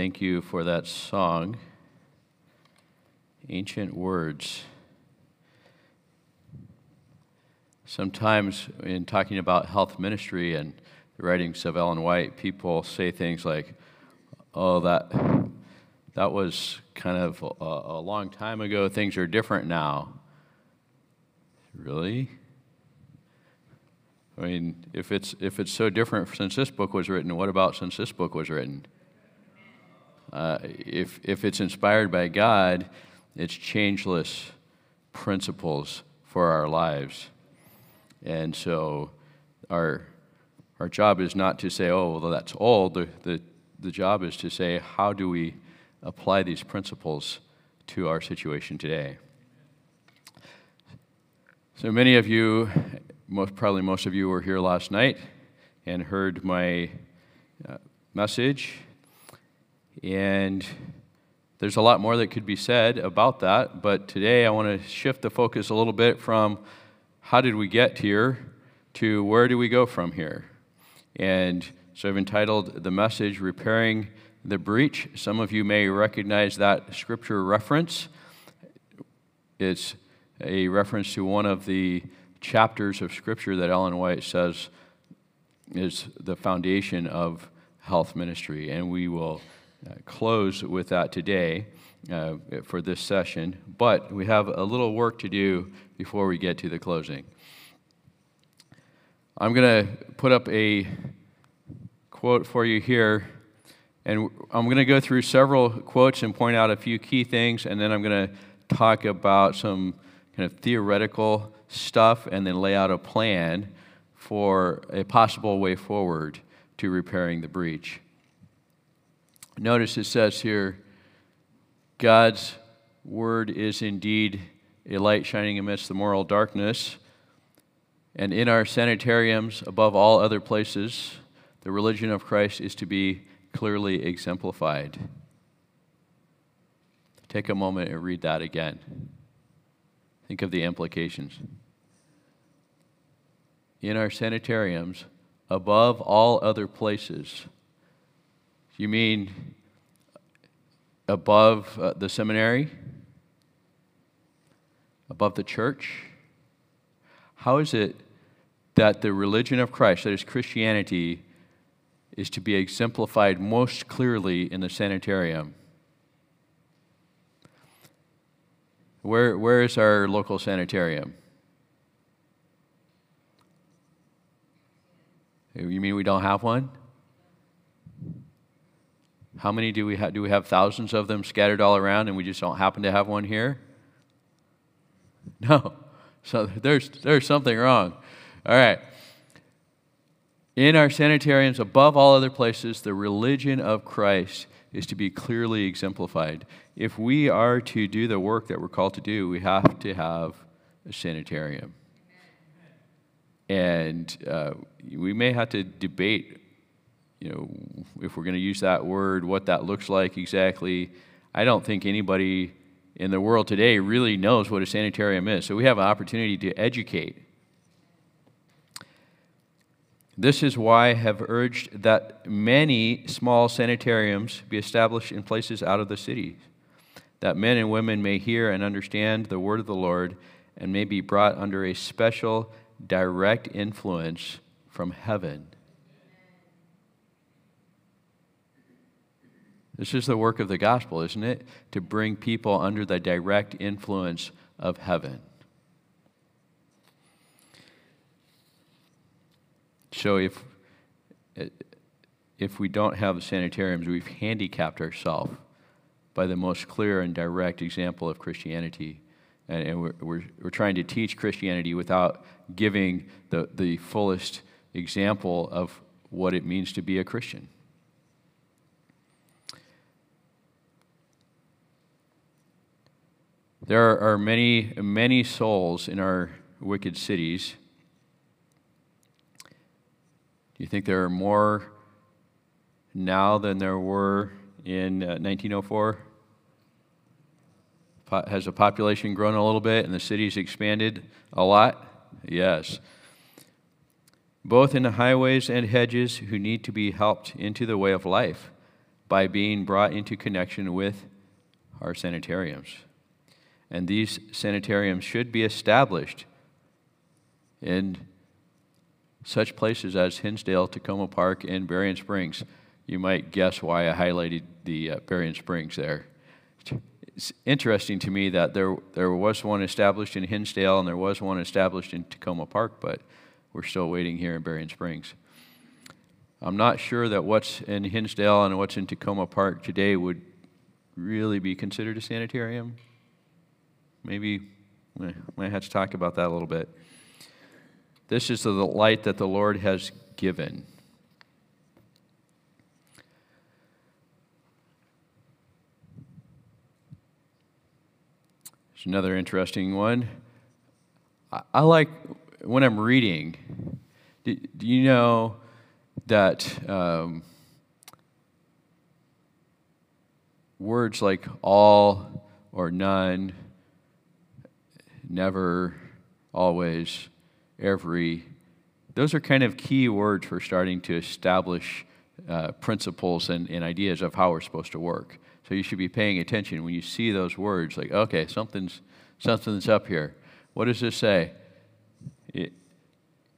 Thank you for that song, Ancient Words. Sometimes, in talking about health ministry and the writings of Ellen White, people say things like, oh, that, that was kind of a, a long time ago. Things are different now. Really? I mean, if it's, if it's so different since this book was written, what about since this book was written? Uh, if, if it's inspired by God, it's changeless principles for our lives. And so our, our job is not to say, oh, well, that's old. The, the, the job is to say, how do we apply these principles to our situation today? So many of you most, probably most of you were here last night and heard my uh, message. And there's a lot more that could be said about that, but today I want to shift the focus a little bit from how did we get here to where do we go from here? And so I've entitled the message Repairing the Breach. Some of you may recognize that scripture reference. It's a reference to one of the chapters of Scripture that Ellen White says is the foundation of health ministry. And we will close with that today uh, for this session. But we have a little work to do before we get to the closing. I'm going to put up a quote for you here. And I'm going to go through several quotes and point out a few key things, and then I'm going to talk about some kind of theoretical stuff and then lay out a plan for a possible way forward to repairing the breach. Notice it says here God's word is indeed a light shining amidst the moral darkness. And in our sanitariums, above all other places, the religion of Christ is to be clearly exemplified. Take a moment and read that again. Think of the implications. In our sanitariums, above all other places, you mean above uh, the seminary? Above the church? How is it that the religion of Christ, that is Christianity, is to be exemplified most clearly in the sanitarium? Where, where is our local sanitarium? You mean we don't have one? How many do we have? Do we have thousands of them scattered all around and we just don't happen to have one here? No. So there's, there's something wrong. All right. In our sanitariums, above all other places, the religion of Christ is to be clearly exemplified. If we are to do the work that we're called to do, we have to have a sanitarium. And uh, we may have to debate, you know, if we're going to use that word, what that looks like exactly. I don't think anybody in the world today really knows what a sanitarium is. So we have an opportunity to educate this is why I have urged that many small sanitariums be established in places out of the cities, that men and women may hear and understand the word of the Lord and may be brought under a special direct influence from heaven. This is the work of the gospel, isn't it? To bring people under the direct influence of heaven. So if if we don't have the sanitariums, we've handicapped ourselves by the most clear and direct example of Christianity. And, and we're, we're, we're, trying to teach Christianity without giving the, the fullest example of what it means to be a Christian. There are many, many souls in our wicked cities Do you think there are more now than there were in uh, 1904? Po- has the population grown a little bit and the cities expanded a lot? Yes. Both in the highways and hedges who need to be helped into the way of life, by being brought into connection with our sanitariums. And these sanitariums should be established in such places as Hinsdale, Takoma Park, and Berrien Springs. You might guess why I highlighted the uh, Berrien Springs there. It's interesting to me that there, there was one established in Hinsdale and there was one established in Takoma Park, but we're still waiting here in Berrien Springs. I'm not sure that what's in Hinsdale and what's in Takoma Park today would really be considered a sanitarium. Maybe I might have to talk about that a little bit. This is the light that the Lord has given. There's another interesting one. I, I like when I'm reading, do, do you know that um, words like all or none, never, always, every, those are kind of key words for starting to establish uh, principles and, and ideas of how we're supposed to work. So you should be paying attention when you see those words, like, okay, something's, something's up here. What does this say?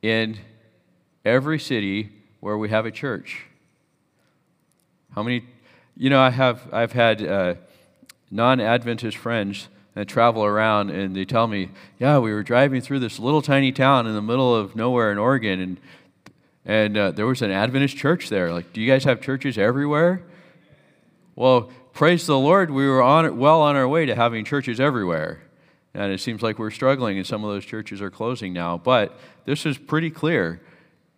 In every city where we have a church. How many you know, I have, I've had uh, non Adventist friends that travel around and they tell me, yeah, we were driving through this little tiny town in the middle of nowhere in Oregon and, and uh, there was an Adventist church there. Like, do you guys have churches everywhere? Well, praise the Lord, we were on, well on our way to having churches everywhere. And it seems like we're struggling, and some of those churches are closing now. But this is pretty clear.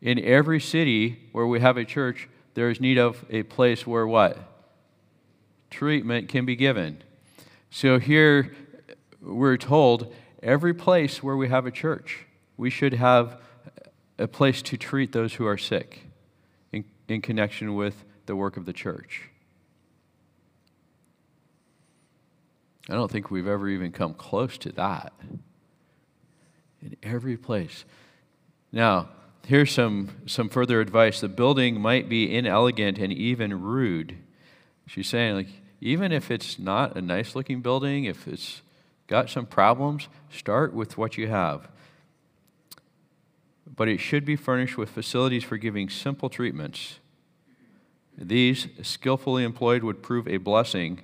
In every city where we have a church, there is need of a place where what? treatment can be given. So here we're told every place where we have a church, we should have a place to treat those who are sick in, in connection with the work of the church. I don't think we've ever even come close to that. In every place. Now, here's some, some further advice. The building might be inelegant and even rude. She's saying, like, even if it's not a nice looking building, if it's got some problems, start with what you have. But it should be furnished with facilities for giving simple treatments. These, skillfully employed, would prove a blessing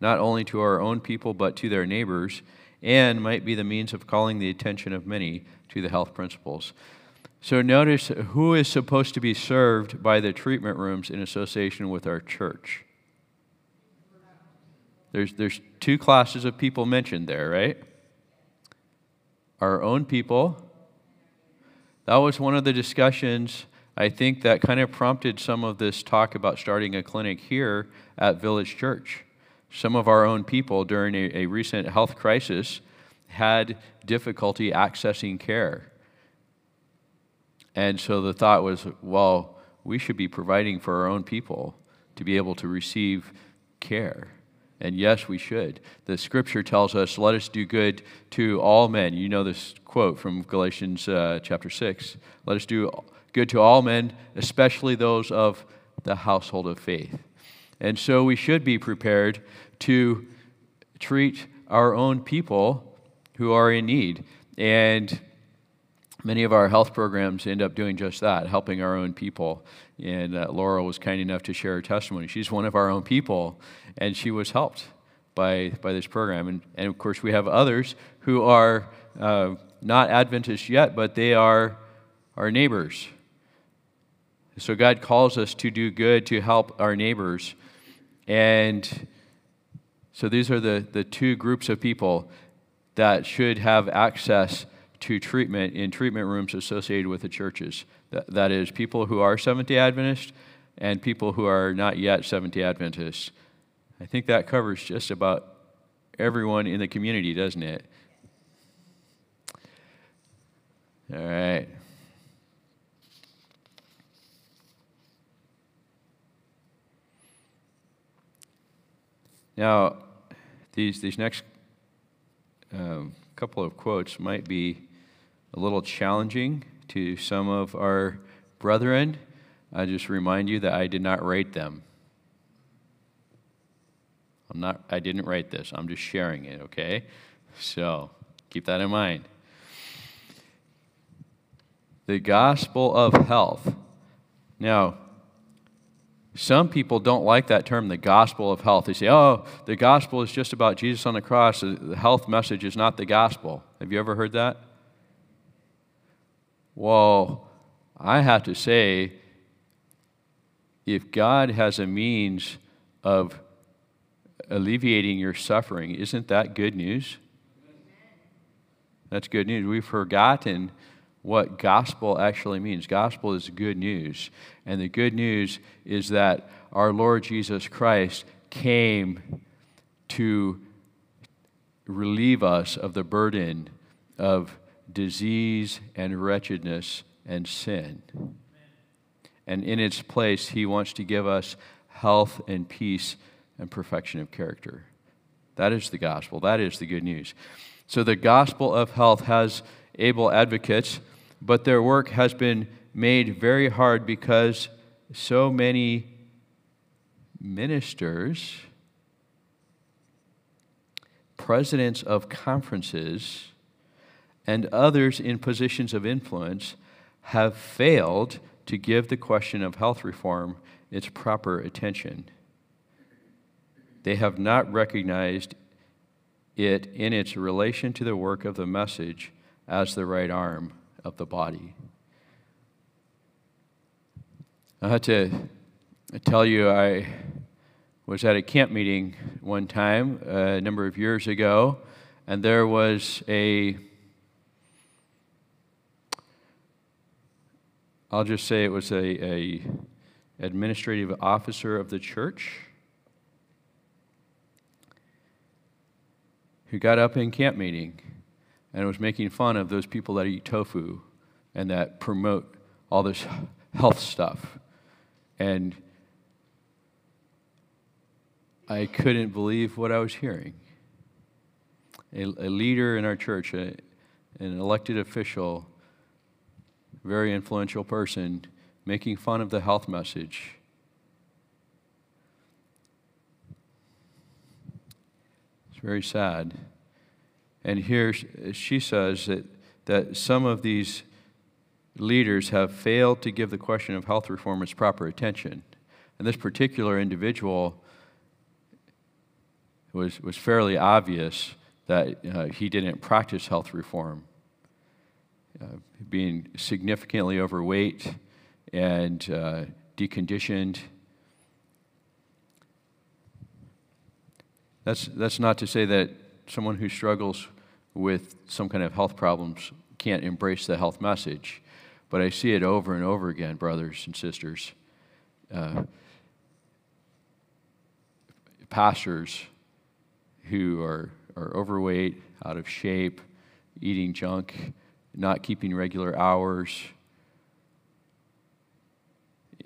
not only to our own people but to their neighbors, and might be the means of calling the attention of many to the health principles. So notice who is supposed to be served by the treatment rooms in association with our church. There's, there's two classes of people mentioned there, right? Our own people. That was one of the discussions, I think, that kind of prompted some of this talk about starting a clinic here at Village Church. Some of our own people during a, a recent health crisis had difficulty accessing care. And so the thought was, well, we should be providing for our own people to be able to receive care. And yes, we should. The scripture tells us, let us do good to all men. You know this quote from Galatians uh, chapter 6. Let us do good to all men, especially those of the household of faith. And so we should be prepared to treat our own people who are in need. And many of our health programs end up doing just that, helping our own people. And uh, Laura was kind enough to share her testimony. She's one of our own people, and she was helped by, by this program. And, and of course, we have others who are uh, not Adventists yet, but they are our neighbors. So God calls us to do good, to help our neighbors. And so these are the, the two groups of people that should have access to treatment in treatment rooms associated with the churches. That, is, people who are Seventh day Adventists and people who are not yet Seventh day Adventists. I think that covers just about everyone in the community, doesn't it? All right. Now, these, these next um, couple of quotes might be a little challenging to some of our brethren, I just remind you that I did not write them. I'm not, I didn't write this. I'm just sharing it, okay? So keep that in mind. The gospel of health. Now, some people don't like that term, the gospel of health. They say, oh, the gospel is just about Jesus on the cross. The health message is not the gospel. Have you ever heard that? Well, I have to say, if God has a means of alleviating your suffering, isn't that good news? That's good news. We've forgotten what gospel actually means. Gospel is good news. And the good news is that our Lord Jesus Christ came to relieve us of the burden of disease and wretchedness and sin. And in its place, he wants to give us health and peace and perfection of character. That is the gospel. That is the good news. So the gospel of health has able advocates but their work has been made very hard because so many ministers, presidents of conferences, and others in positions of influence have failed to give the question of health reform its proper attention. They have not recognized it in its relation to the work of the message as the right arm of the body. I had to tell you, I was at a camp meeting one time uh, a number of years ago, and there was a I'll just say it was a, a administrative officer of the church who got up in camp meeting and was making fun of those people that eat tofu and that promote all this health stuff. And I couldn't believe what I was hearing. A, a leader in our church, a, an elected official, very influential person, making fun of the health message. It's very sad. And here she says that, that some of these leaders have failed to give the question of health reform its proper attention. And this particular individual was, was fairly obvious that uh, he didn't practice health reform. Uh, being significantly overweight and uh, deconditioned. That's, that's not to say that someone who struggles with some kind of health problems can't embrace the health message. But I see it over and over again, brothers and sisters. Uh, pastors who are, are overweight, out of shape, eating junk, not keeping regular hours,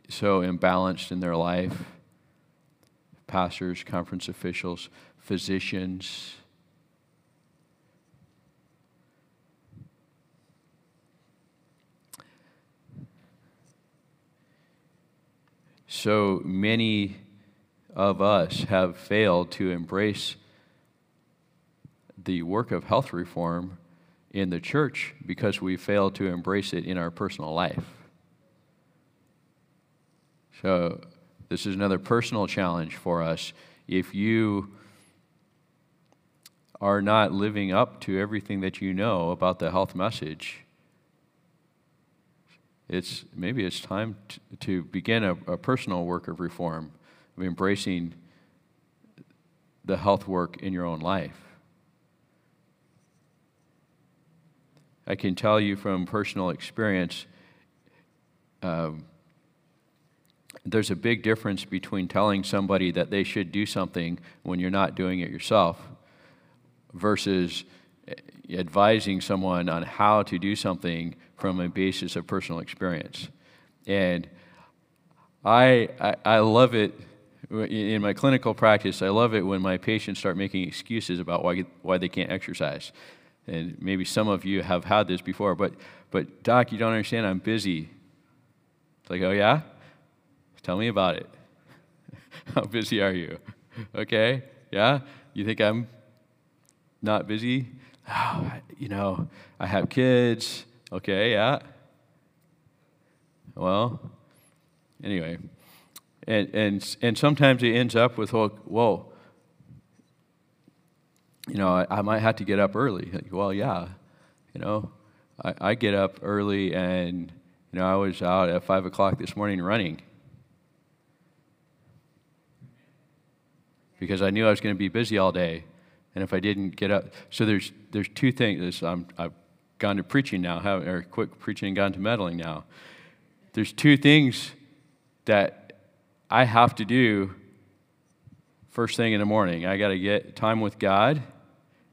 so imbalanced in their life. Pastors, conference officials, physicians, so many of us have failed to embrace the work of health reform in the church because we fail to embrace it in our personal life. So, this is another personal challenge for us. If you are not living up to everything that you know about the health message, it's maybe it's time to, to begin a, a personal work of reform, of embracing the health work in your own life. I can tell you from personal experience, um, there's a big difference between telling somebody that they should do something when you're not doing it yourself versus advising someone on how to do something from a basis of personal experience. And I, I, I love it in my clinical practice, I love it when my patients start making excuses about why, why they can't exercise. And maybe some of you have had this before, but, but doc, you don't understand, I'm busy. It's like, oh yeah? Tell me about it. How busy are you? Okay? Yeah? You think I'm not busy? Oh, you know, I have kids. Okay, yeah. Well, anyway. And, and, and sometimes it ends up with, well, whoa, you know, I, I might have to get up early. Like, well, yeah, you know, I, I get up early and, you know, I was out at 5 o'clock this morning running because I knew I was going to be busy all day. And if I didn't get up, so there's, there's two things. I'm, I've gone to preaching now, have, or quit preaching and gone to meddling now. There's two things that I have to do first thing in the morning. I got to get time with God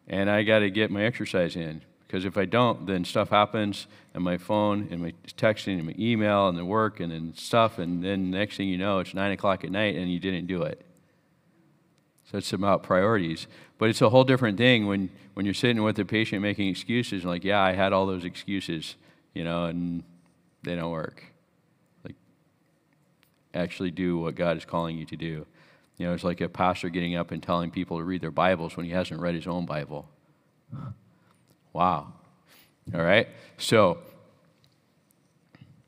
and I got to get my exercise in. Because if I don't, then stuff happens, and my phone, and my texting, and my email, and the work, and then stuff, and then next thing you know, it's 9 o'clock at night, and you didn't do it. So it's about priorities. But it's a whole different thing when, when you're sitting with a patient making excuses, like, yeah, I had all those excuses, you know, and they don't work. Like, actually do what God is calling you to do. You know, it's like a pastor getting up and telling people to read their Bibles when he hasn't read his own Bible. Wow. All right? So,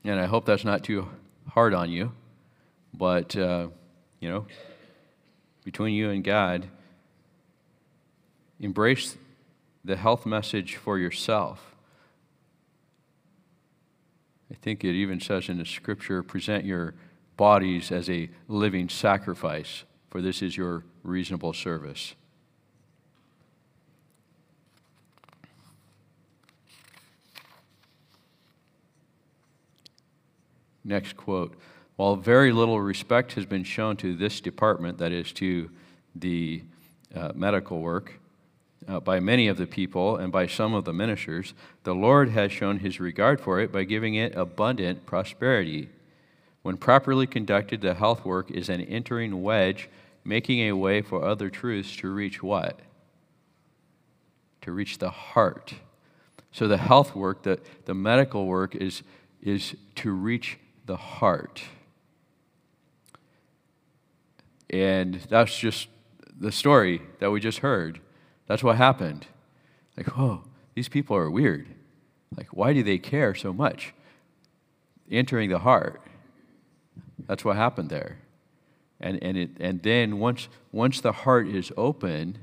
and I hope that's not too hard on you, but, uh, you know, between you and God, embrace the health message for yourself. I think it even says in the scripture present your bodies as a living sacrifice for this is your reasonable service. Next quote. While very little respect has been shown to this department, that is, to the uh, medical work, uh, by many of the people and by some of the ministers, the Lord has shown his regard for it by giving it abundant prosperity. When properly conducted, the health work is an entering wedge making a way for other truths to reach what? To reach the heart. So the health work, the, the medical work is, is to reach the heart. And that's just the story that we just heard. That's what happened. Like, whoa, these people are weird. Like, why do they care so much? Entering the heart. That's what happened there. And, and, it, and then once, once the heart is open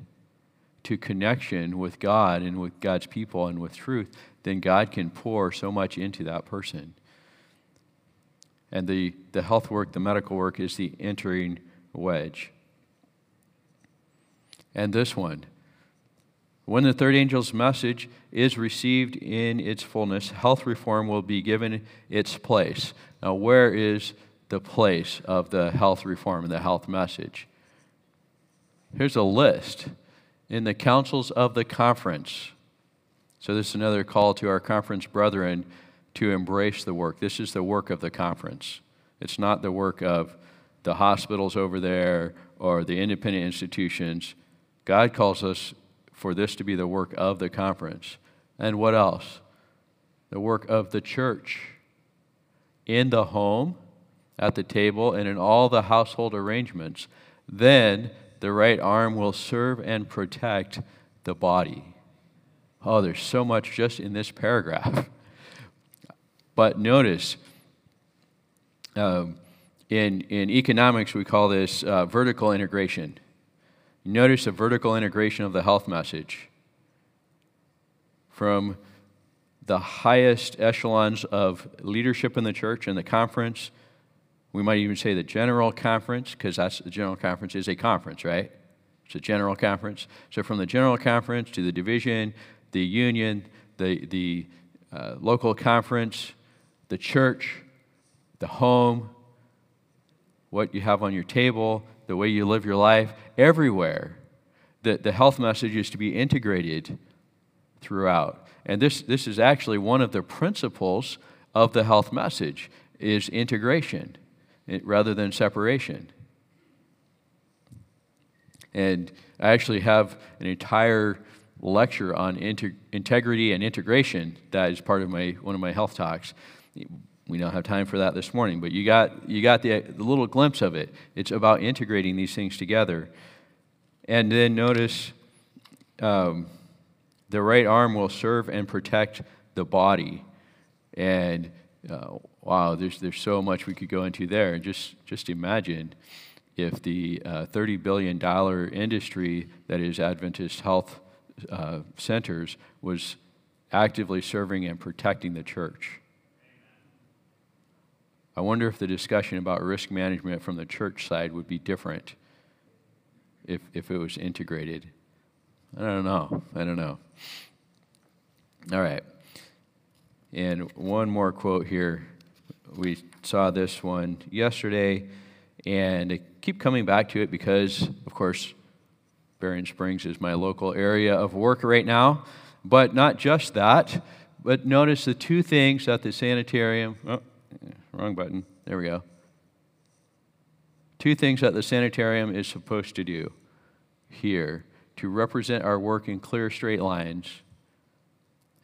to connection with God and with God's people and with truth, then God can pour so much into that person. And the, the health work, the medical work, is the entering wedge. And this one. When the third angel's message is received in its fullness, health reform will be given its place. Now, where is the place of the health reform and the health message. Here's a list in the councils of the conference. So, this is another call to our conference brethren to embrace the work. This is the work of the conference. It's not the work of the hospitals over there or the independent institutions. God calls us for this to be the work of the conference. And what else? The work of the church in the home at the table and in all the household arrangements, then the right arm will serve and protect the body. Oh, there's so much just in this paragraph. But notice, um, in, in economics, we call this uh, vertical integration. Notice the vertical integration of the health message from the highest echelons of leadership in the church and the conference we might even say the general conference, because that's the general conference is a conference, right? It's a general conference. So from the general conference to the division, the union, the, the uh, local conference, the church, the home, what you have on your table, the way you live your life, everywhere, the, the health message is to be integrated throughout. And this, this is actually one of the principles of the health message is integration rather than separation. And I actually have an entire lecture on integrity and integration that is part of my, one of my health talks. We don't have time for that this morning, but you got, you got the, the little glimpse of it. It's about integrating these things together. And then notice um, the right arm will serve and protect the body. And uh, wow, there's, there's so much we could go into there. And just, just imagine if the uh, $30 billion industry that is Adventist health uh, centers was actively serving and protecting the church. I wonder if the discussion about risk management from the church side would be different if, if it was integrated. I don't know. I don't know. All right. And one more quote here. We saw this one yesterday, and I keep coming back to it because, of course, Berrien Springs is my local area of work right now. But not just that, but notice the two things that the sanitarium, oh, wrong button, there we go. Two things that the sanitarium is supposed to do here to represent our work in clear, straight lines.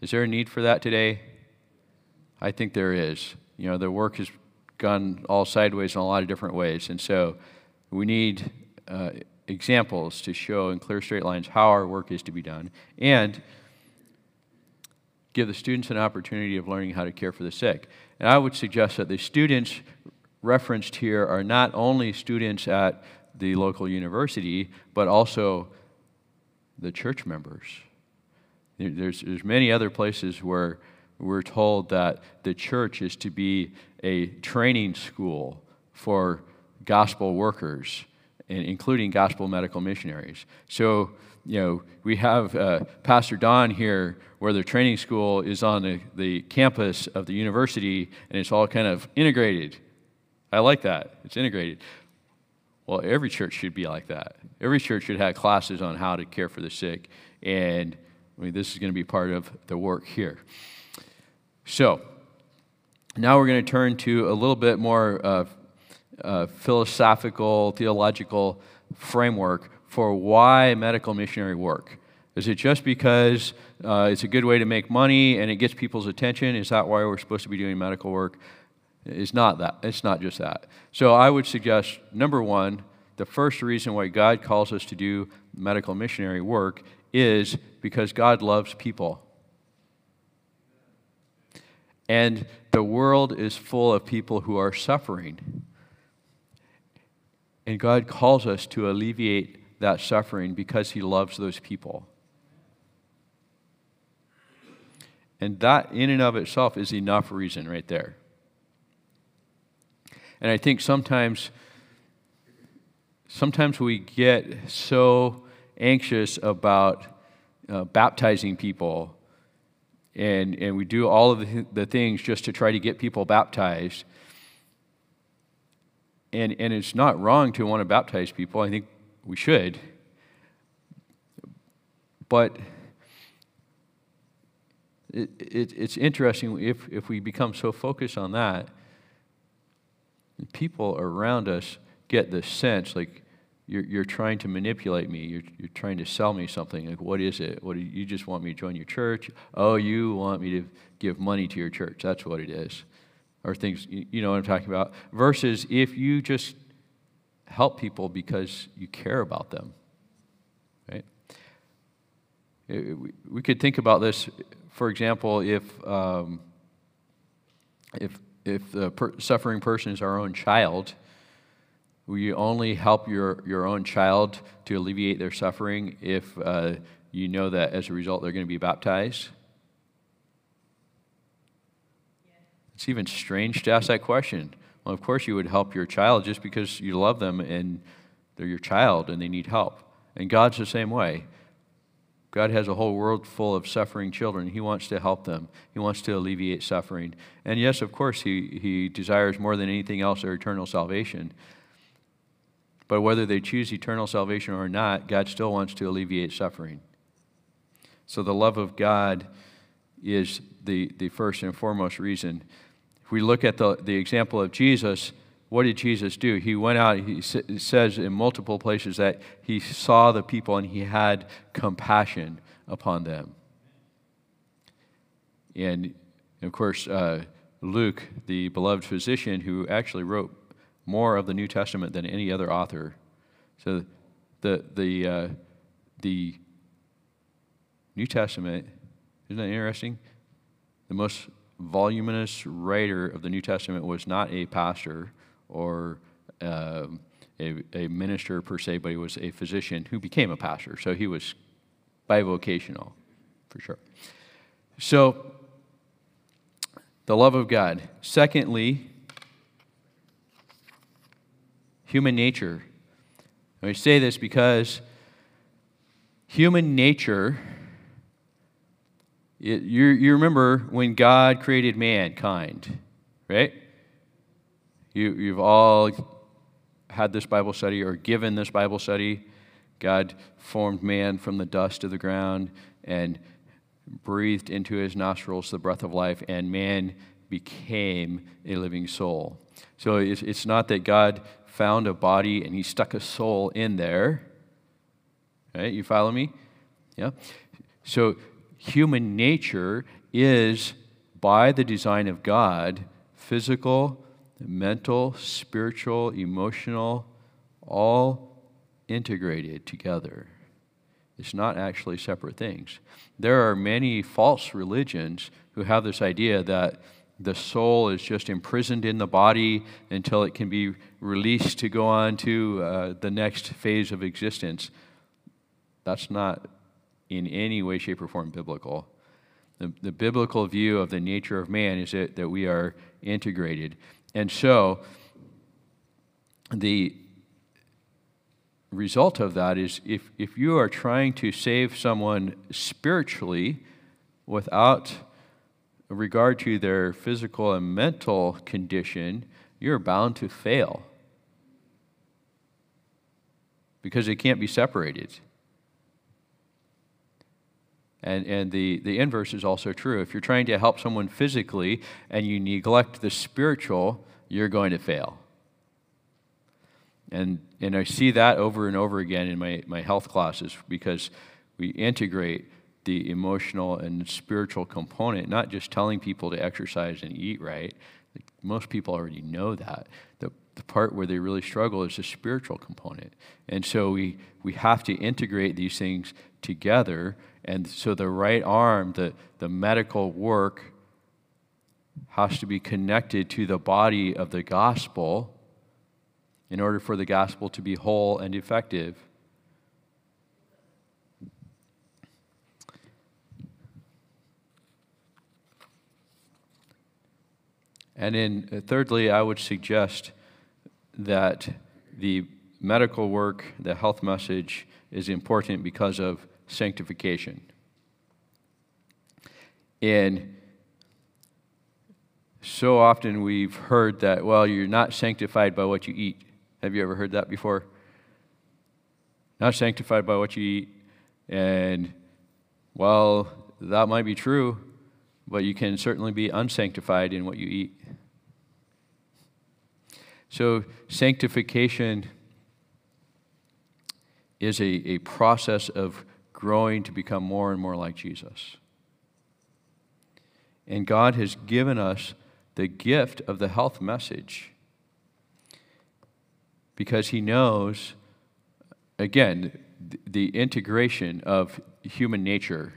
Is there a need for that today? I think there is. You know, the work has gone all sideways in a lot of different ways. And so we need uh, examples to show in clear, straight lines how our work is to be done. And give the students an opportunity of learning how to care for the sick. And I would suggest that the students referenced here are not only students at the local university, but also the church members. There's, there's many other places where we're told that the church is to be a training school for gospel workers, including gospel medical missionaries. So, you know, we have uh, Pastor Don here where the training school is on the, the campus of the university and it's all kind of integrated. I like that. It's integrated. Well, every church should be like that. Every church should have classes on how to care for the sick. And I mean, this is going to be part of the work here. So, now we're going to turn to a little bit more uh, uh, philosophical, theological framework for why medical missionary work. Is it just because uh, it's a good way to make money and it gets people's attention? Is that why we're supposed to be doing medical work? It's not that. It's not just that. So I would suggest number one, the first reason why God calls us to do medical missionary work is because God loves people. And the world is full of people who are suffering. And God calls us to alleviate that suffering because He loves those people. And that, in and of itself, is enough reason right there. And I think sometimes, sometimes we get so anxious about uh, baptizing people, and, and we do all of the, the things just to try to get people baptized. And, and it's not wrong to want to baptize people. I think we should. But it, it, it's interesting if, if we become so focused on that, people around us get the sense like you're, you're trying to manipulate me. You're, you're trying to sell me something. Like, what is it? What do you, you just want me to join your church? Oh, you want me to give money to your church. That's what it is. Or things, you, know what I'm talking about. Versus if you just help people because you care about them, right? We, we could think about this for example, if, um, if, if the per- suffering person is our own child, will you only help your, your own child to alleviate their suffering if uh, you know that as a result they're going to be baptized? It's even strange to ask that question. Well, of course, you would help your child just because you love them and they're your child and they need help. And God's the same way. God has a whole world full of suffering children. He wants to help them. He wants to alleviate suffering. And yes, of course, he, he desires more than anything else their eternal salvation. But whether they choose eternal salvation or not, God still wants to alleviate suffering. So the love of God is the, the first and foremost reason. If we look at the, the example of Jesus, what did Jesus do? He went out, he says in multiple places that he saw the people and he had compassion upon them. And of course, uh, Luke, the beloved physician, who actually wrote more of the New Testament than any other author. So the, the, uh, the New Testament, isn't that interesting? The most voluminous writer of the New Testament was not a pastor or uh, a, a minister per se, but he was a physician who became a pastor. So he was bivocational, for sure. So, the love of God. Secondly, human nature. I say this because human nature, it, you, you remember when God created mankind, right? You, you've all had this Bible study or given this Bible study. God formed man from the dust of the ground and breathed into his nostrils the breath of life, and man became a living soul. So it's, it's not that God found a body and he stuck a soul in there. Right? You follow me? Yeah? So human nature is, by the design of God, physical, mental, spiritual, emotional, all integrated together. It's not actually separate things. There are many false religions who have this idea that the soul is just imprisoned in the body until it can be released to go on to uh, the next phase of existence. That's not in any way, shape, or form biblical. The, the biblical view of the nature of man is that, that we are integrated. And so, the result of that is if, if you are trying to save someone spiritually without regard to their physical and mental condition, you're bound to fail because they can't be separated. And, and the, the inverse is also true. If you're trying to help someone physically and you neglect the spiritual, you're going to fail. And, and I see that over and over again in my, my health classes because we integrate the emotional and spiritual component, not just telling people to exercise and eat right. Like most people already know that. The, the part where they really struggle is the spiritual component. And so we, we have to integrate these things together. And so the right arm, the, the medical work, has to be connected to the body of the gospel in order for the gospel to be whole and effective. And then, uh, thirdly, I would suggest that the medical work, the health message, is important because of sanctification. And so often we've heard that, well, you're not sanctified by what you eat. Have you ever heard that before? Not sanctified by what you eat. And, well, that might be true, but you can certainly be unsanctified in what you eat. So, sanctification is a, a process of growing to become more and more like Jesus. And God has given us the gift of the health message because He knows, again, the integration of human nature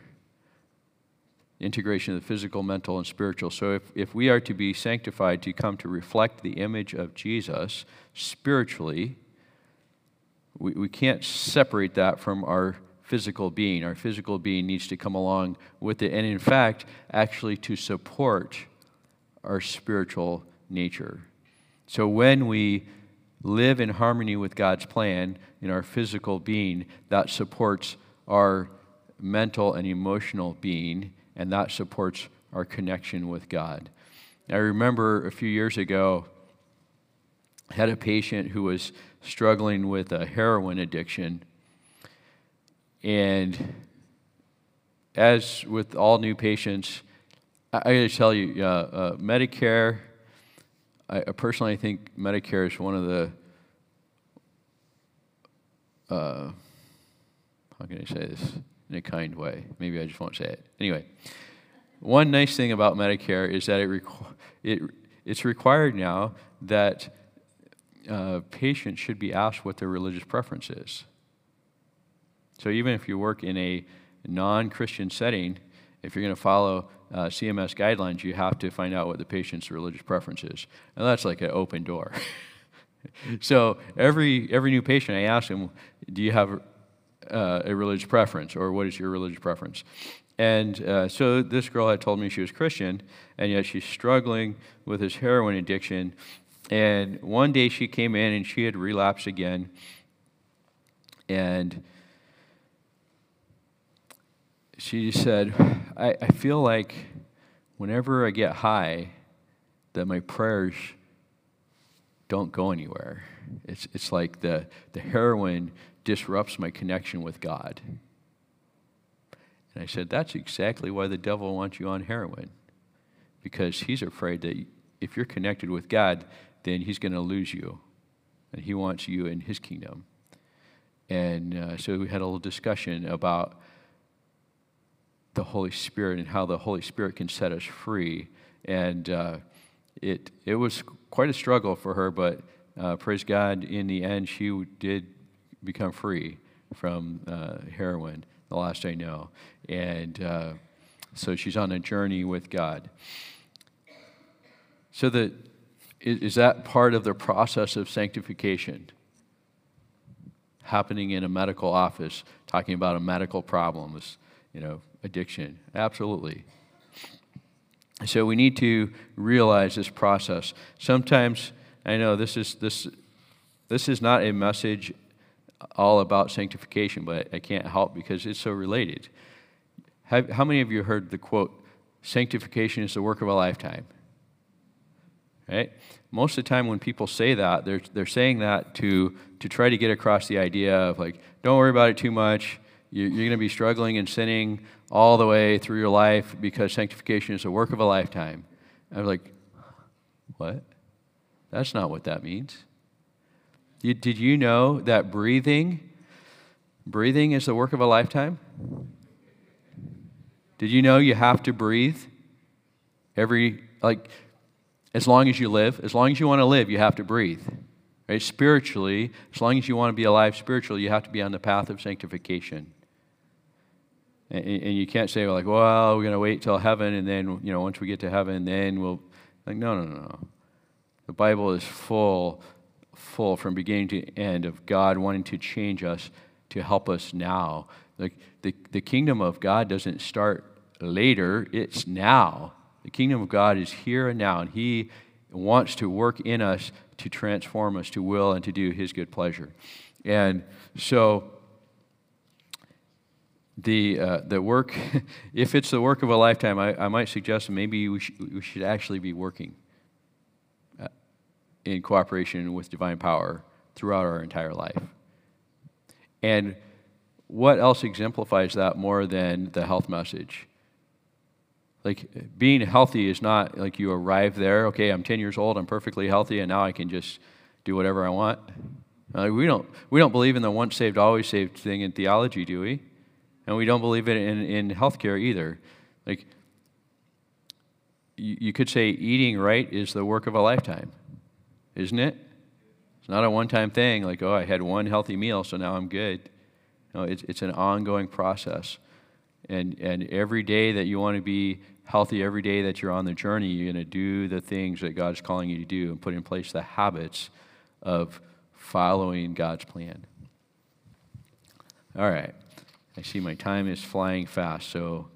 integration of the physical, mental, and spiritual. So, if, if we are to be sanctified to come to reflect the image of Jesus spiritually, we, we can't separate that from our physical being. Our physical being needs to come along with it, and in fact, actually to support our spiritual nature. So, when we live in harmony with God's plan in our physical being, that supports our mental and emotional being and that supports our connection with God. I remember a few years ago, I had a patient who was struggling with a heroin addiction. And as with all new patients, I, I got to tell you, uh, uh, Medicare, I, personally think Medicare is one of the, uh, how can I say this? In a kind way. Maybe I just won't say it. Anyway, one nice thing about Medicare is that it, requ- it it's required now that uh, patients should be asked what their religious preference is. So even if you work in a non-Christian setting, if you're going to follow uh, CMS guidelines, you have to find out what the patient's religious preference is, and that's like an open door. so every every new patient, I ask them, "Do you have uh, a religious preference, or what is your religious preference?" And uh, so this girl had told me she was Christian, and yet she's struggling with this heroin addiction. And one day she came in and she had relapsed again. And she said, I, I feel like whenever I get high, that my prayers don't go anywhere. It's, it's like the, the heroin disrupts my connection with God. And I said, That's exactly why the devil wants you on heroin. Because he's afraid that if you're connected with God, then he's going to lose you. And he wants you in his kingdom. And uh, so we had a little discussion about the Holy Spirit and how the Holy Spirit can set us free. And uh, it, it was quite a struggle for her, but uh, praise God, in the end, she did become free from uh, heroin, the last I know. And uh, so she's on a journey with God. So, the, is, is that part of the process of sanctification? Happening in a medical office, talking about a medical problem, you know, addiction. Absolutely. So we need to realize this process. Sometimes I know this is this this is not a message all about sanctification, but I can't help because it's so related. Have, how many of you heard the quote, sanctification is the work of a lifetime? Right? Most of the time when people say that, they're, they're saying that to, to try to get across the idea of like, don't worry about it too much. You're, you're going to be struggling and sinning all the way through your life because sanctification is a work of a lifetime. I was like, what? That's not what that means. Did you know that breathing, breathing is the work of a lifetime? Did you know you have to breathe every, like, as long as you live? As long as you want to live, you have to breathe. Right? Spiritually, as long as you want to be alive spiritually, you have to be on the path of sanctification. And, and you can't say, like, well, we're going to wait till heaven, and then, you know, once we get to heaven, then we'll. Like, no, no, no, no. The Bible is full, full from beginning to end of God wanting to change us to help us now. Like, the, the kingdom of God doesn't start later, it's now. The kingdom of God is here and now, and He wants to work in us to transform us to will and to do His good pleasure. And so, the, uh, the work, if it's the work of a lifetime, I, I might suggest maybe we, sh- we should actually be working in cooperation with divine power throughout our entire life. And what else exemplifies that more than the health message? Like being healthy is not like you arrive there, okay, I'm 10 years old, I'm perfectly healthy, and now I can just do whatever I want. Uh, we, don't, we don't believe in the once saved, always saved thing in theology, do we? And we don't believe it in, in healthcare either. Like, you, you could say eating right is the work of a lifetime, isn't it? It's not a one time thing like, oh, I had one healthy meal, so now I'm good. No, it's, it's an ongoing process. And, and every day that you want to be healthy, every day that you're on the journey, you're going to do the things that God's calling you to do and put in place the habits of following God's plan. All right. I see my time is flying fast, so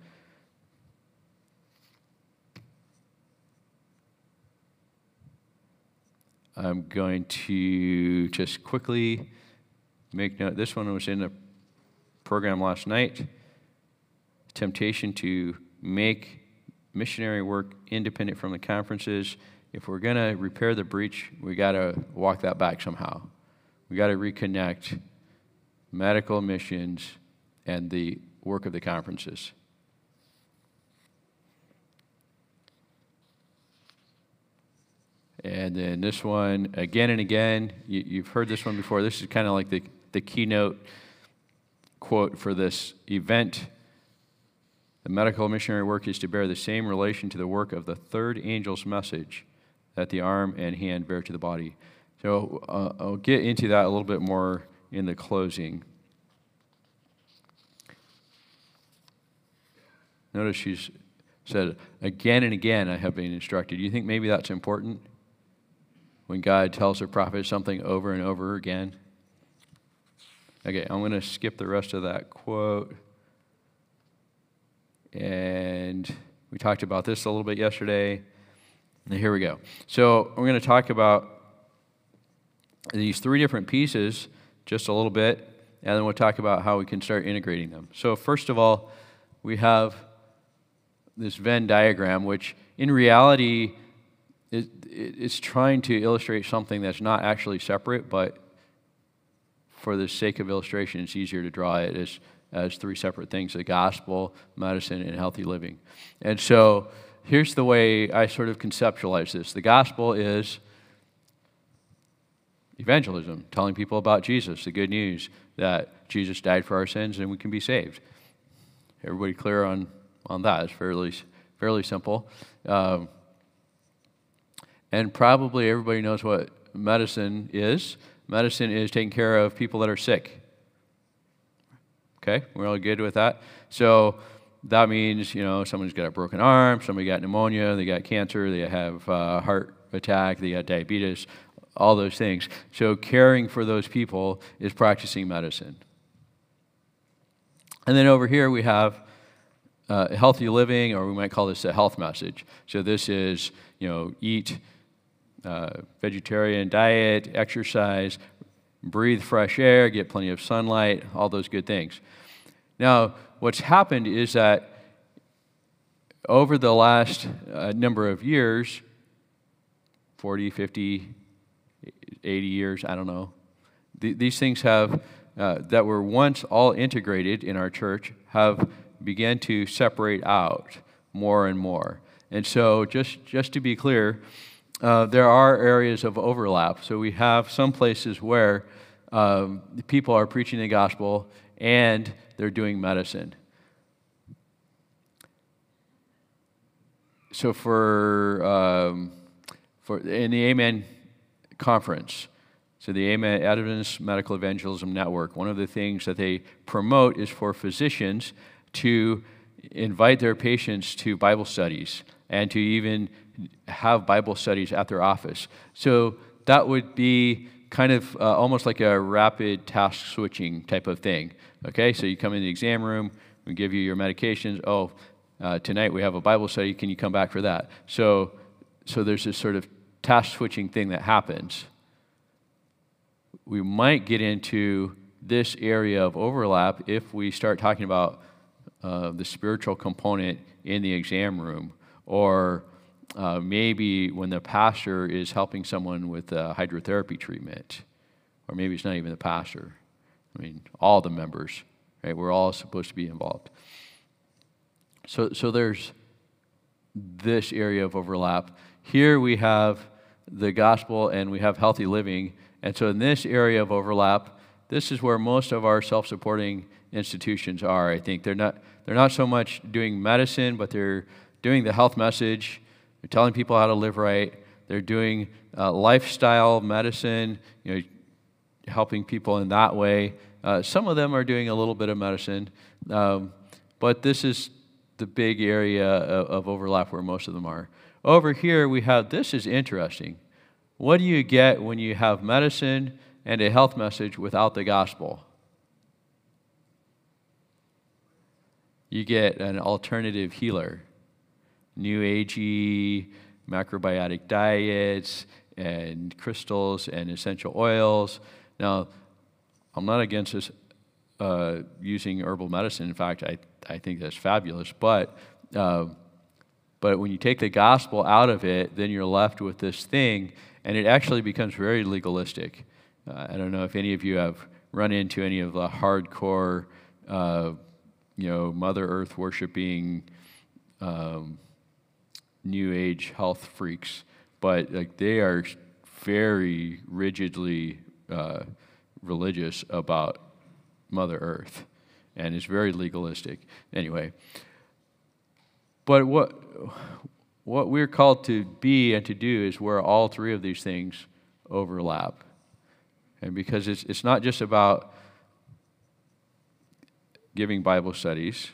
I'm going to just quickly make note. This one was in the program last night. Temptation to make missionary work independent from the conferences. If we're going to repair the breach, we got to walk that back somehow. We got to reconnect medical missions and the work of the conferences. And then this one, again and again, you, have heard this one before. This is kind of like the, the keynote quote for this event The medical missionary work is to bear the same relation to the work of the third angel's message that the arm and hand bear to the body. So uh, I'll get into that a little bit more in the closing. Notice she's said, Again and again I have been instructed. Do you think maybe that's important? When God tells a prophet something over and over again? Okay, I'm going to skip the rest of that quote. And we talked about this a little bit yesterday. And here we go. So we're going to talk about these three different pieces just a little bit, and then we'll talk about how we can start integrating them. So, first of all, we have this Venn diagram, which in reality is, is trying to illustrate something that's not actually separate, but for the sake of illustration, it's easier to draw it as, as three separate things the gospel, medicine, and healthy living. And so here's the way I sort of conceptualize this the gospel is evangelism, telling people about Jesus, the good news that Jesus died for our sins and we can be saved. Everybody clear on, on that? It's fairly, fairly simple. Um, and probably everybody knows what medicine is. Medicine is taking care of people that are sick. Okay, we're all good with that. So that means you know someone's got a broken arm, somebody got pneumonia, they got cancer, they have heart attack, they got diabetes, all those things. So caring for those people is practicing medicine. And then over here we have uh, healthy living, or we might call this a health message. So this is you know eat uh, vegetarian diet, exercise, breathe fresh air, get plenty of sunlight, all those good things. Now, what's happened is that over the last uh, number of years 40, 50, 80 years, I don't know th- these things have, uh, that were once all integrated in our church, have began to separate out more and more. And so, just, just to be clear, uh, there are areas of overlap. So we have some places where um, people are preaching the gospel and they're doing medicine. So for um, for in the Amen conference, so the Amen Adventist Medical Evangelism Network, one of the things that they promote is for physicians to invite their patients to Bible studies and to even have Bible studies at their office. So that would be kind of uh, almost like a rapid task switching type of thing. Okay, so you come in the exam room, we give you your medications. Oh, uh, tonight we have a Bible study. Can you come back for that? So, so there's this sort of task switching thing that happens. We might get into this area of overlap if we start talking about uh, the spiritual component in the exam room or uh, maybe when the pastor is helping someone with a hydrotherapy treatment, or maybe it's not even the pastor. I mean, all the members, right? We're all supposed to be involved. So, so there's this area of overlap. Here we have the gospel and we have healthy living. And so, in this area of overlap, this is where most of our self supporting institutions are. I think they're not, they're not so much doing medicine, but they're doing the health message they're telling people how to live right. They're doing uh, lifestyle medicine, you know, helping people in that way. Uh, some of them are doing a little bit of medicine, um, but this is the big area of, of overlap where most of them are. Over here, we have this is interesting. What do you get when you have medicine and a health message without the gospel? You get an alternative healer new agey macrobiotic diets and crystals and essential oils. Now, I'm not against this uh, using herbal medicine. In fact, I, I think that's fabulous. But, uh, but when you take the gospel out of it, then you're left with this thing, and it actually becomes very legalistic. Uh, I don't know if any of you have run into any of the hardcore, uh, you know, Mother Earth worshiping um, new age health freaks, but like they are very rigidly uh, religious about Mother Earth, and it's very legalistic. Anyway, But what, what we're called to be and to do is where all three of these things overlap. And because it's, it's not just about giving Bible studies,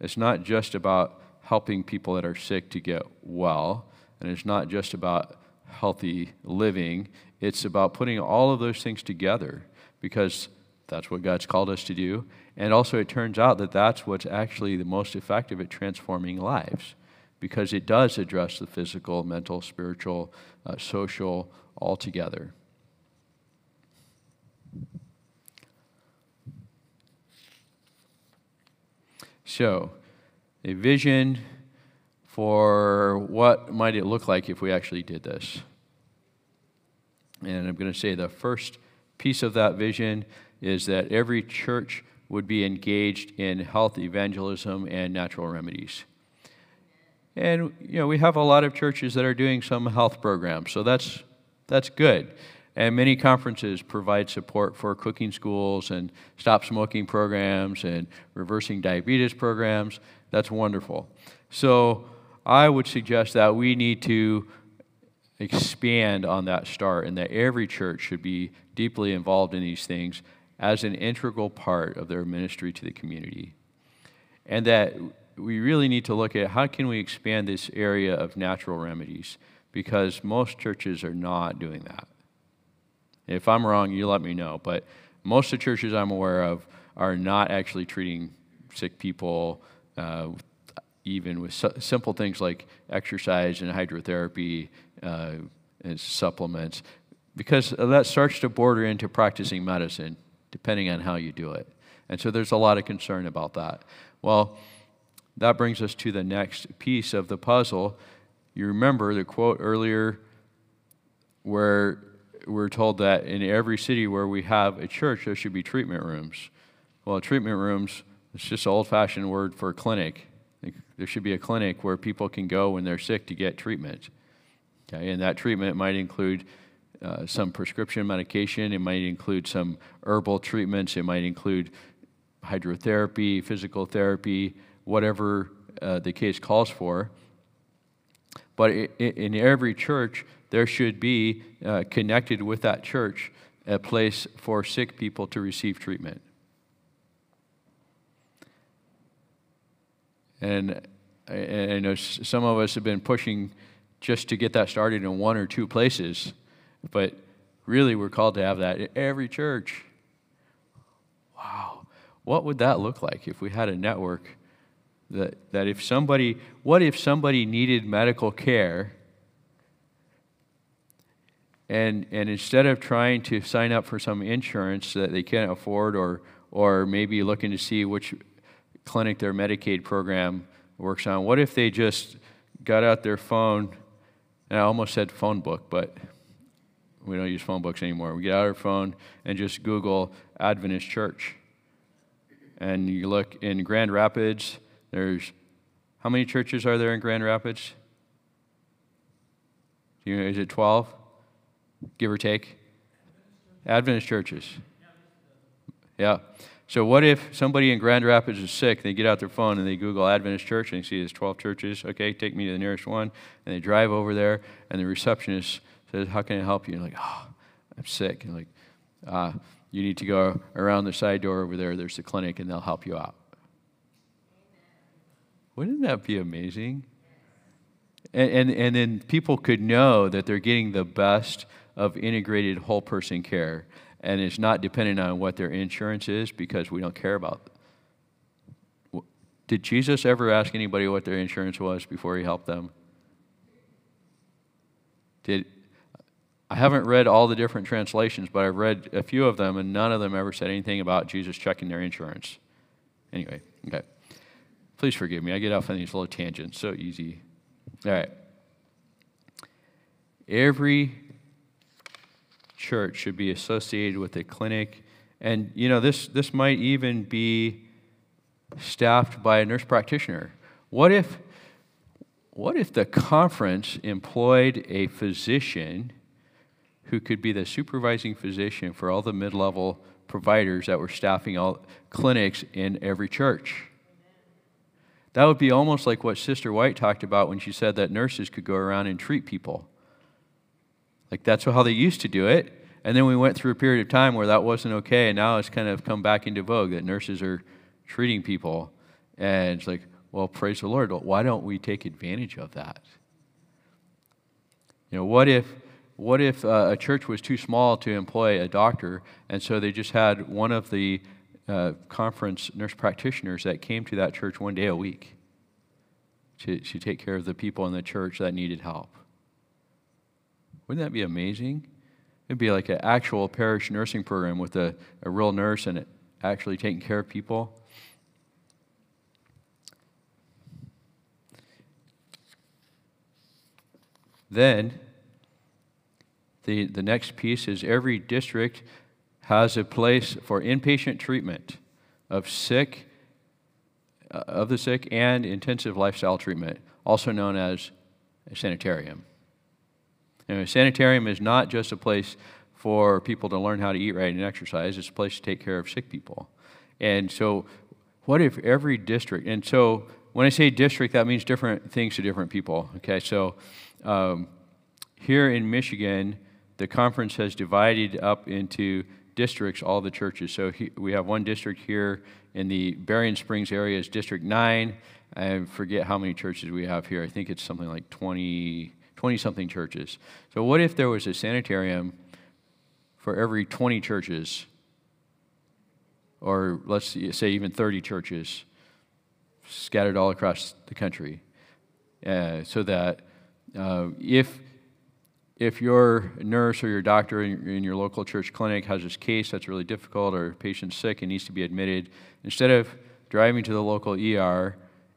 it's not just about helping people that are sick to get well, and it's not just about healthy living. It's about putting all of those things together because that's what God's called us to do. And also, it turns out that that's what's actually the most effective at transforming lives because it does address the physical, mental, spiritual, uh, social all together. So, a vision for what might it look like if we actually did this. And I'm going to say the first piece of that vision is that every church would be engaged in health evangelism and natural remedies. And you know, we have a lot of churches that are doing some health programs, so that's that's good. And many conferences provide support for cooking schools and stop smoking programs and reversing diabetes programs. That's wonderful. So I would suggest that we need to expand on that start and that every church should be deeply involved in these things as an integral part of their ministry to the community. And that we really need to look at how can we expand this area of natural remedies because most churches are not doing that. If I'm wrong, you let me know, but most of the churches I'm aware of are not actually treating sick people uh, even with su- simple things like exercise and hydrotherapy uh, and supplements, because that starts to border into practicing medicine, depending on how you do it. And so there's a lot of concern about that. Well, that brings us to the next piece of the puzzle. You remember the quote earlier where we're told that in every city where we have a church, there should be treatment rooms. Well, treatment rooms, it's just an old fashioned word for a clinic. There should be a clinic where people can go when they're sick to get treatment. Okay, and that treatment might include uh, some prescription medication, it might include some herbal treatments, it might include hydrotherapy, physical therapy, whatever uh, the case calls for. But in every church, there should be uh, connected with that church a place for sick people to receive treatment. And I, I know some of us have been pushing just to get that started in one or two places, but really we're called to have that in every church. Wow. What would that look like if we had a network that, that if somebody, what if somebody needed medical care and, and instead of trying to sign up for some insurance that they can't afford or, or maybe looking to see which clinic their Medicaid program works on. What if they just got out their phone, and I almost said phone book, but we don't use phone books anymore. We get out our phone and just Google Adventist Church. And you look in Grand Rapids, there's how many churches are there in Grand Rapids? You know, is it 12? Give or take? Adventist churches. Yeah. So, what if somebody in Grand Rapids is sick? They get out their phone and they Google Adventist Church and they see there's 12 churches. Okay, take me to the nearest one. And they drive over there, and the receptionist says, How can I help you? And like, Oh, I'm sick. And like, uh, you need to go around the side door over there. There's the clinic, and they'll help you out. Wouldn't that be amazing? And, and, and then people could know that they're getting the best of integrated whole person care and it's not dependent on what their insurance is because we don't care about it. Did Jesus ever ask anybody what their insurance was before he helped them? Did I haven't read all the different translations, but I've read a few of them, and none of them ever said anything about Jesus checking their insurance. Anyway, okay. Please forgive me. I get off on these little tangents. So easy. All right. Every church should be associated with a clinic. And, you know, this, this might even be staffed by a nurse practitioner. What if, what if the conference employed a physician who could be the supervising physician for all the mid level providers that were staffing all clinics in every church? That would be almost like what Sister White talked about when she said that nurses could go around and treat people. Like that's how they used to do it. And then we went through a period of time where that wasn't okay, and now it's kind of come back into vogue that nurses are treating people. And it's like, well, praise the Lord. Why don't we take advantage of that? You know, what if, what if uh, a church was too small to employ a doctor, and so they just had one of the uh, conference nurse practitioners that came to that church one day a week to, to take care of the people in the church that needed help? Wouldn't that be amazing? It'd be like an actual parish nursing program with a, a real nurse and actually taking care of people. Then, the, the next piece is every district has a place for inpatient treatment of sick, uh, of the sick and intensive lifestyle treatment, also known as a sanitarium. And a sanitarium is not just a place for people to learn how to eat right and exercise, it's a place to take care of sick people. And so, what if every district, and so when I say district, that means different things to different people. Okay, so um, here in Michigan, the conference has divided up into districts all the churches. So he, we have one district here in the Berrien Springs area is District 9. I forget how many churches we have here. I think it's something like 20, 20 something churches. So what if there was a sanitarium for every 20 churches? Or let's say even 30 churches scattered all across the country. Uh, so that uh, if if your nurse or your doctor in, your local church clinic has this case that's really difficult or a patient's sick and needs to be admitted, instead of driving to the local ER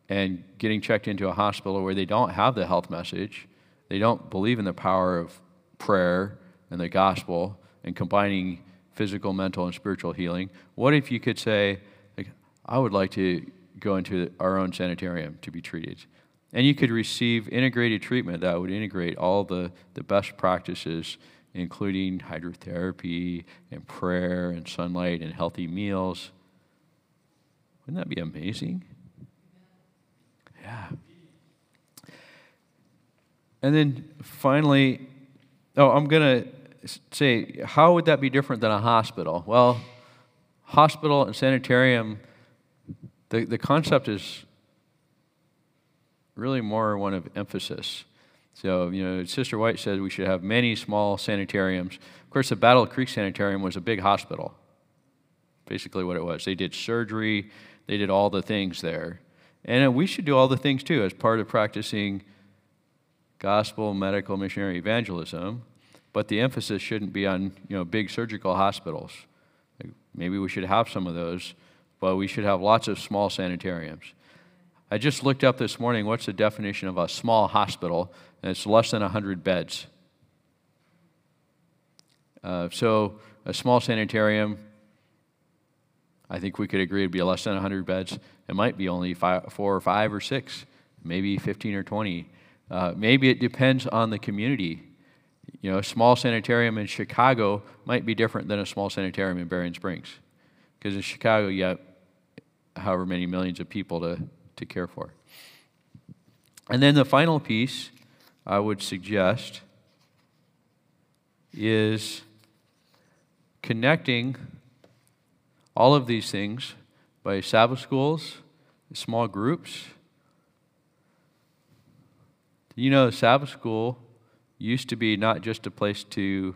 and getting checked into a hospital where they don't have the health message, they don't believe in the power of prayer and the gospel and combining physical, mental, and spiritual healing, what if you could say, like, I would like to go into our own sanitarium to be treated? And you could receive integrated treatment that would integrate all the, the best practices, including hydrotherapy and prayer and sunlight and healthy meals. Wouldn't that be amazing? Yeah. And then finally, oh, I'm going to say, how would that be different than a hospital? Well, hospital and sanitarium, the, the concept is really more one of emphasis. So, you know, Sister White said we should have many small sanitariums. Of course, the Battle Creek Sanitarium was a big hospital, basically what it was. They did surgery, they did all the things there. And uh, we should do all the things too as part of practicing gospel, medical, missionary evangelism. But the emphasis shouldn't be on, you know, big surgical hospitals. Maybe we should have some of those, but we should have lots of small sanitariums. I just looked up this morning what's the definition of a small hospital, and it's less than 100 beds. Uh, so, a small sanitarium, I think we could agree it'd be less than 100 beds. It might be only five, four or five or six, maybe 15 or 20. Uh, maybe it depends on the community. You know, a small sanitarium in Chicago might be different than a small sanitarium in Berrien Springs. Because in Chicago, you have however many millions of people to to care for. And then the final piece I would suggest is connecting all of these things by Sabbath schools, small groups. You know, Sabbath school used to be not just a place to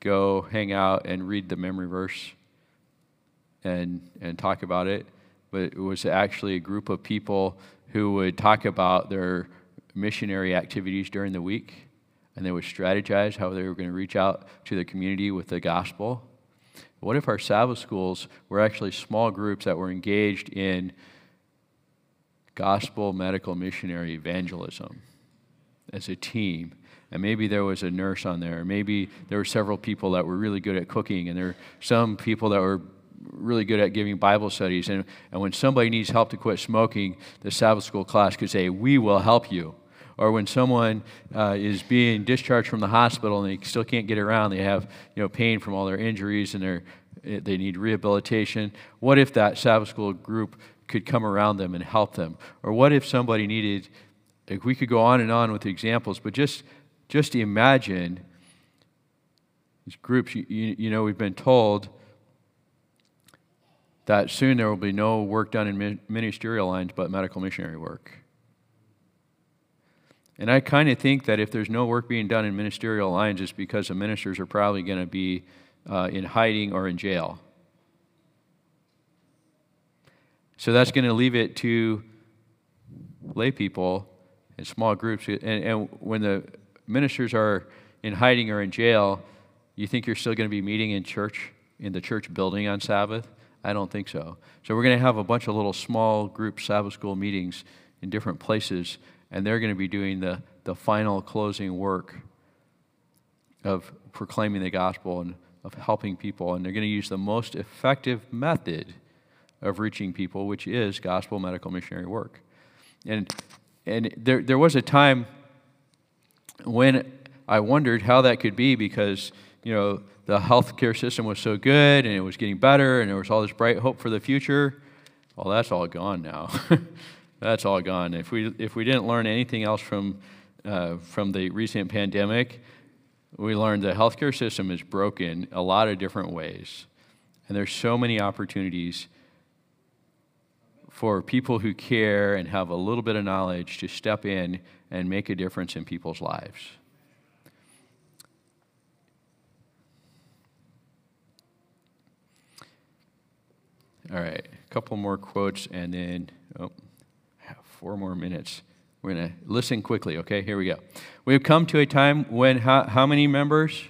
go hang out and read the memory verse and, and talk about it but it was actually a group of people who would talk about their missionary activities during the week, and they would strategize how they were going to reach out to the community with the gospel. What if our Sabbath schools were actually small groups that were engaged in gospel, medical, missionary evangelism as a team? and maybe there was a nurse on there. Maybe there were several people that were really good at cooking, and there were some people that were really good at giving Bible studies. And, and when somebody needs help to quit smoking, the Sabbath school class could say, We will help you. Or when someone uh, is being discharged from the hospital and they still can't get around, they have you know, pain from all their injuries and they they need rehabilitation. What if that Sabbath school group could come around them and help them? Or what if somebody needed, like we could go on and on with the examples, but just, just imagine these groups, you, you, you know, we've been told that soon there will be no work done in ministerial lines but medical missionary work. And I kind of think that if there's no work being done in ministerial lines, it's because the ministers are probably going to be uh, in hiding or in jail. So that's going to leave it to lay people in small groups. And, and when the ministers are in hiding or in jail, you think you're still going to be meeting in church, in the church building on Sabbath? I don't think so. So we're going to have a bunch of little small group Sabbath school meetings in different places, and they're going to be doing the, the final closing work of proclaiming the gospel and of helping people. And they're going to use the most effective method of reaching people, which is gospel medical missionary work. And, and there, there was a time when I wondered how that could be because, you know, the healthcare system was so good and it was getting better and there was all this bright hope for the future. Well, that's all gone now. that's all gone. If we, if we didn't learn anything else from, uh, from the recent pandemic, we learned the healthcare system is broken a lot of different ways. And there's so many opportunities for people who care and have a little bit of knowledge to step in and make a difference in people's lives. All right, a couple more quotes and then oh, four more minutes. We're going to listen quickly, okay? Here we go. We've come to a time when how, how many members?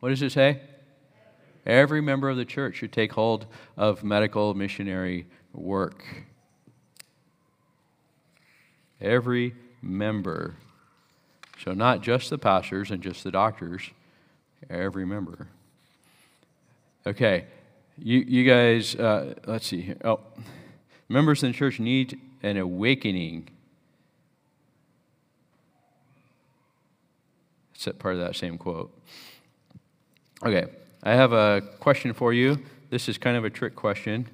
What does it say? Every member of the church should take hold of medical missionary work. Every member. So, not just the pastors and just the doctors, every member. Okay, you, you guys, uh, let's see here. Oh, members in the church need an awakening. It's part of that same quote. Okay, I have a question for you. This is kind of a trick question.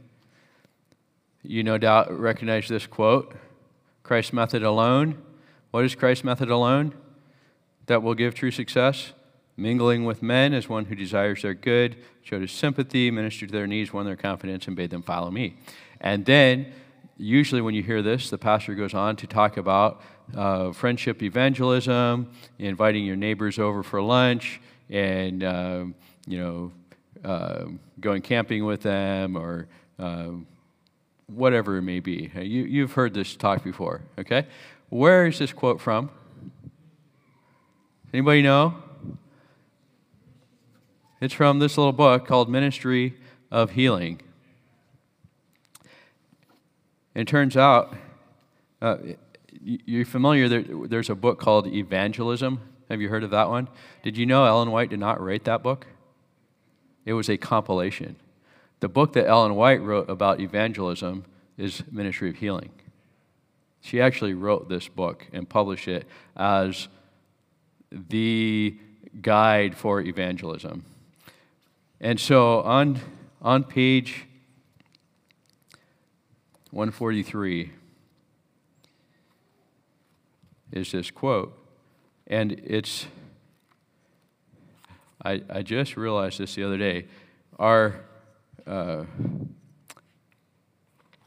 You no doubt recognize this quote Christ's method alone. What is Christ's method alone that will give true success? Mingling with men as one who desires their good, showed his sympathy, ministered to their needs, won their confidence, and bade them follow me. And then, usually when you hear this, the pastor goes on to talk about uh, friendship evangelism, inviting your neighbors over for lunch, and uh, you know, uh, going camping with them, or uh, whatever it may be. You, you've heard this talk before, okay? Where is this quote from? Anybody know? It's from this little book called Ministry of Healing. It turns out, uh, you're familiar, there, there's a book called Evangelism. Have you heard of that one? Did you know Ellen White did not write that book? It was a compilation. The book that Ellen White wrote about evangelism is Ministry of Healing. She actually wrote this book and published it as the guide for evangelism. And so on, on page 143 is this quote. And it's, I, I just realized this the other day. Our uh,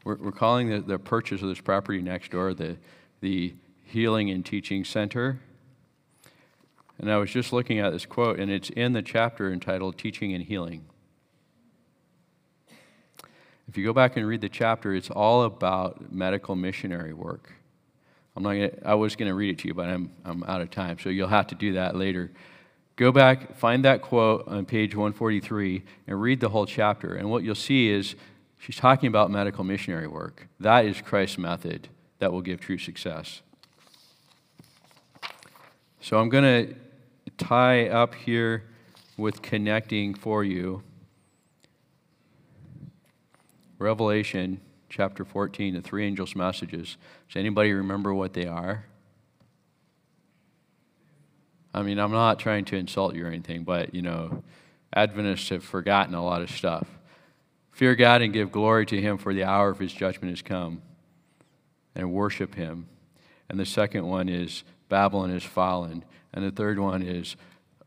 we're, we're, calling the, the purchase of this property next door the, the Healing and Teaching Center. And I was just looking at this quote, and it's in the chapter entitled Teaching and Healing. If you go back and read the chapter, it's all about medical missionary work. I'm not gonna, I was going to read it to you, but I'm, I'm out of time, so you'll have to do that later. Go back, find that quote on page 143, and read the whole chapter. And what you'll see is she's talking about medical missionary work. That is Christ's method that will give true success. So I'm going to tie up here with connecting for you Revelation chapter 14, the three angels' messages. Does anybody remember what they are? I mean, I'm not trying to insult you or anything, but, you know, Adventists have forgotten a lot of stuff. Fear God and give glory to him, for the hour of his judgment has come. And worship him. And the second one is Babylon is fallen. And the third one is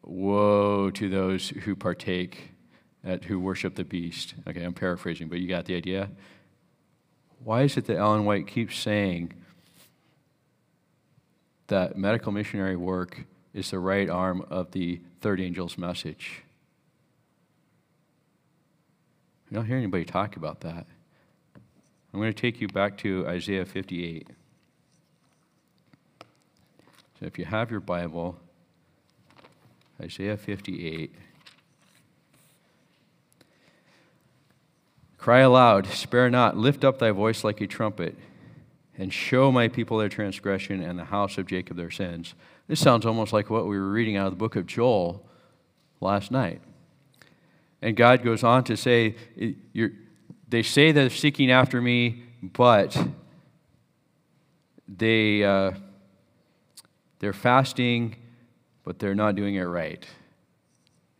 woe to those who partake, at, who worship the beast. Okay, I'm paraphrasing, but you got the idea? Why is it that Ellen White keeps saying that medical missionary work is the right arm of the third angel's message? I don't hear anybody talk about that. I'm going to take you back to Isaiah 58. So if you have your Bible, Isaiah 58. Cry aloud, spare not, lift up thy voice like a trumpet, and show my people their transgression and the house of Jacob their sins. This sounds almost like what we were reading out of the book of Joel last night. And God goes on to say, They say they're seeking after me, but they, uh, they're fasting, but they're not doing it right.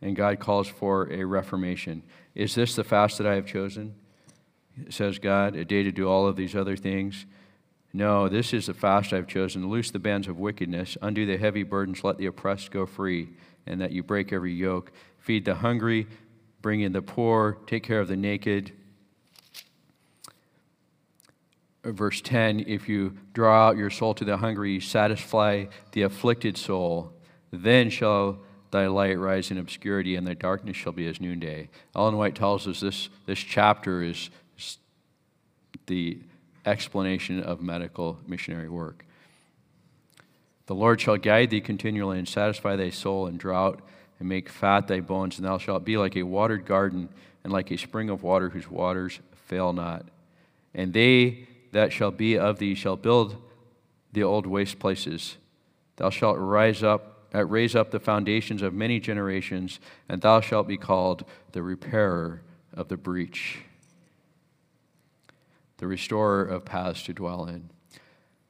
And God calls for a reformation. Is this the fast that I have chosen? Says God, a day to do all of these other things. No, this is the fast I've chosen. Loose the bands of wickedness, undo the heavy burdens, let the oppressed go free, and that you break every yoke. Feed the hungry, bring in the poor, take care of the naked. Verse 10 If you draw out your soul to the hungry, satisfy the afflicted soul, then shall thy light rise in obscurity, and thy darkness shall be as noonday. Ellen White tells us this, this chapter is the explanation of medical missionary work. The Lord shall guide thee continually and satisfy thy soul in drought and make fat thy bones, and thou shalt be like a watered garden and like a spring of water whose waters fail not. And they that shall be of thee shall build the old waste places. Thou shalt rise up, uh, raise up the foundations of many generations, and thou shalt be called the repairer of the breach, the restorer of paths to dwell in.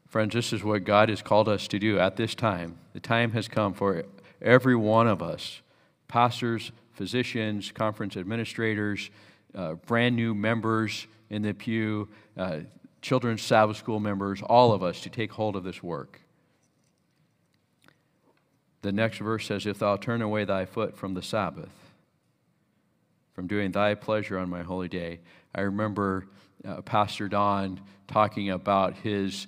Friends, this is what God has called us to do at this time. The time has come for every one of us pastors, physicians, conference administrators, uh, brand new members in the pew, uh, children's Sabbath school members, all of us to take hold of this work. The next verse says, If thou turn away thy foot from the Sabbath, from doing thy pleasure on my holy day. I remember uh, Pastor Don talking about his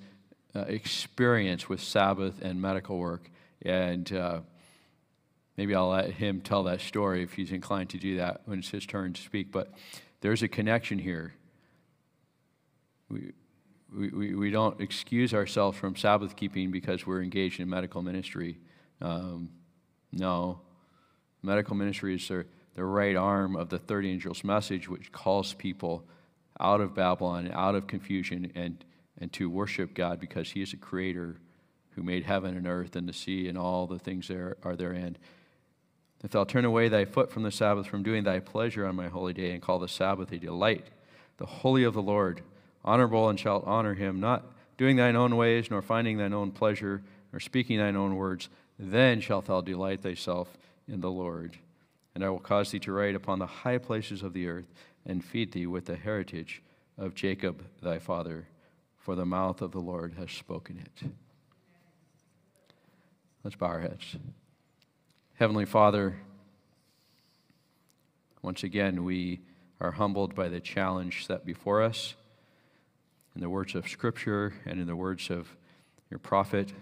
uh, experience with Sabbath and medical work. And uh, Maybe I'll let him tell that story if he's inclined to do that when it's his turn to speak. But there's a connection here. We, we, we don't excuse ourselves from Sabbath keeping because we're engaged in medical ministry. Um, no. Medical ministry is the, the right arm of the third angel's message, which calls people out of Babylon, out of confusion, and, and to worship God because He is a creator who made heaven and earth and the sea and all the things there are therein. If thou turn away thy foot from the Sabbath, from doing thy pleasure on my holy day, and call the Sabbath a delight, the holy of the Lord, honorable, and shalt honor him, not doing thine own ways, nor finding thine own pleasure, nor speaking thine own words, then shalt thou delight thyself in the Lord. And I will cause thee to ride upon the high places of the earth, and feed thee with the heritage of Jacob thy father, for the mouth of the Lord has spoken it. Let's bow our heads. Heavenly Father, once again, we are humbled by the challenge set before us in the words of Scripture and in the words of your prophet.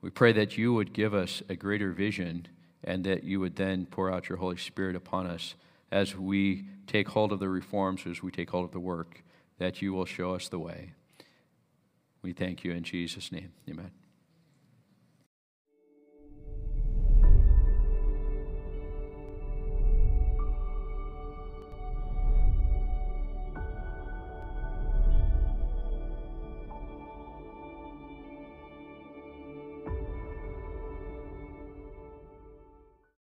We pray that you would give us a greater vision and that you would then pour out your Holy Spirit upon us as we take hold of the reforms, as we take hold of the work, that you will show us the way. We thank you in Jesus' name. Amen.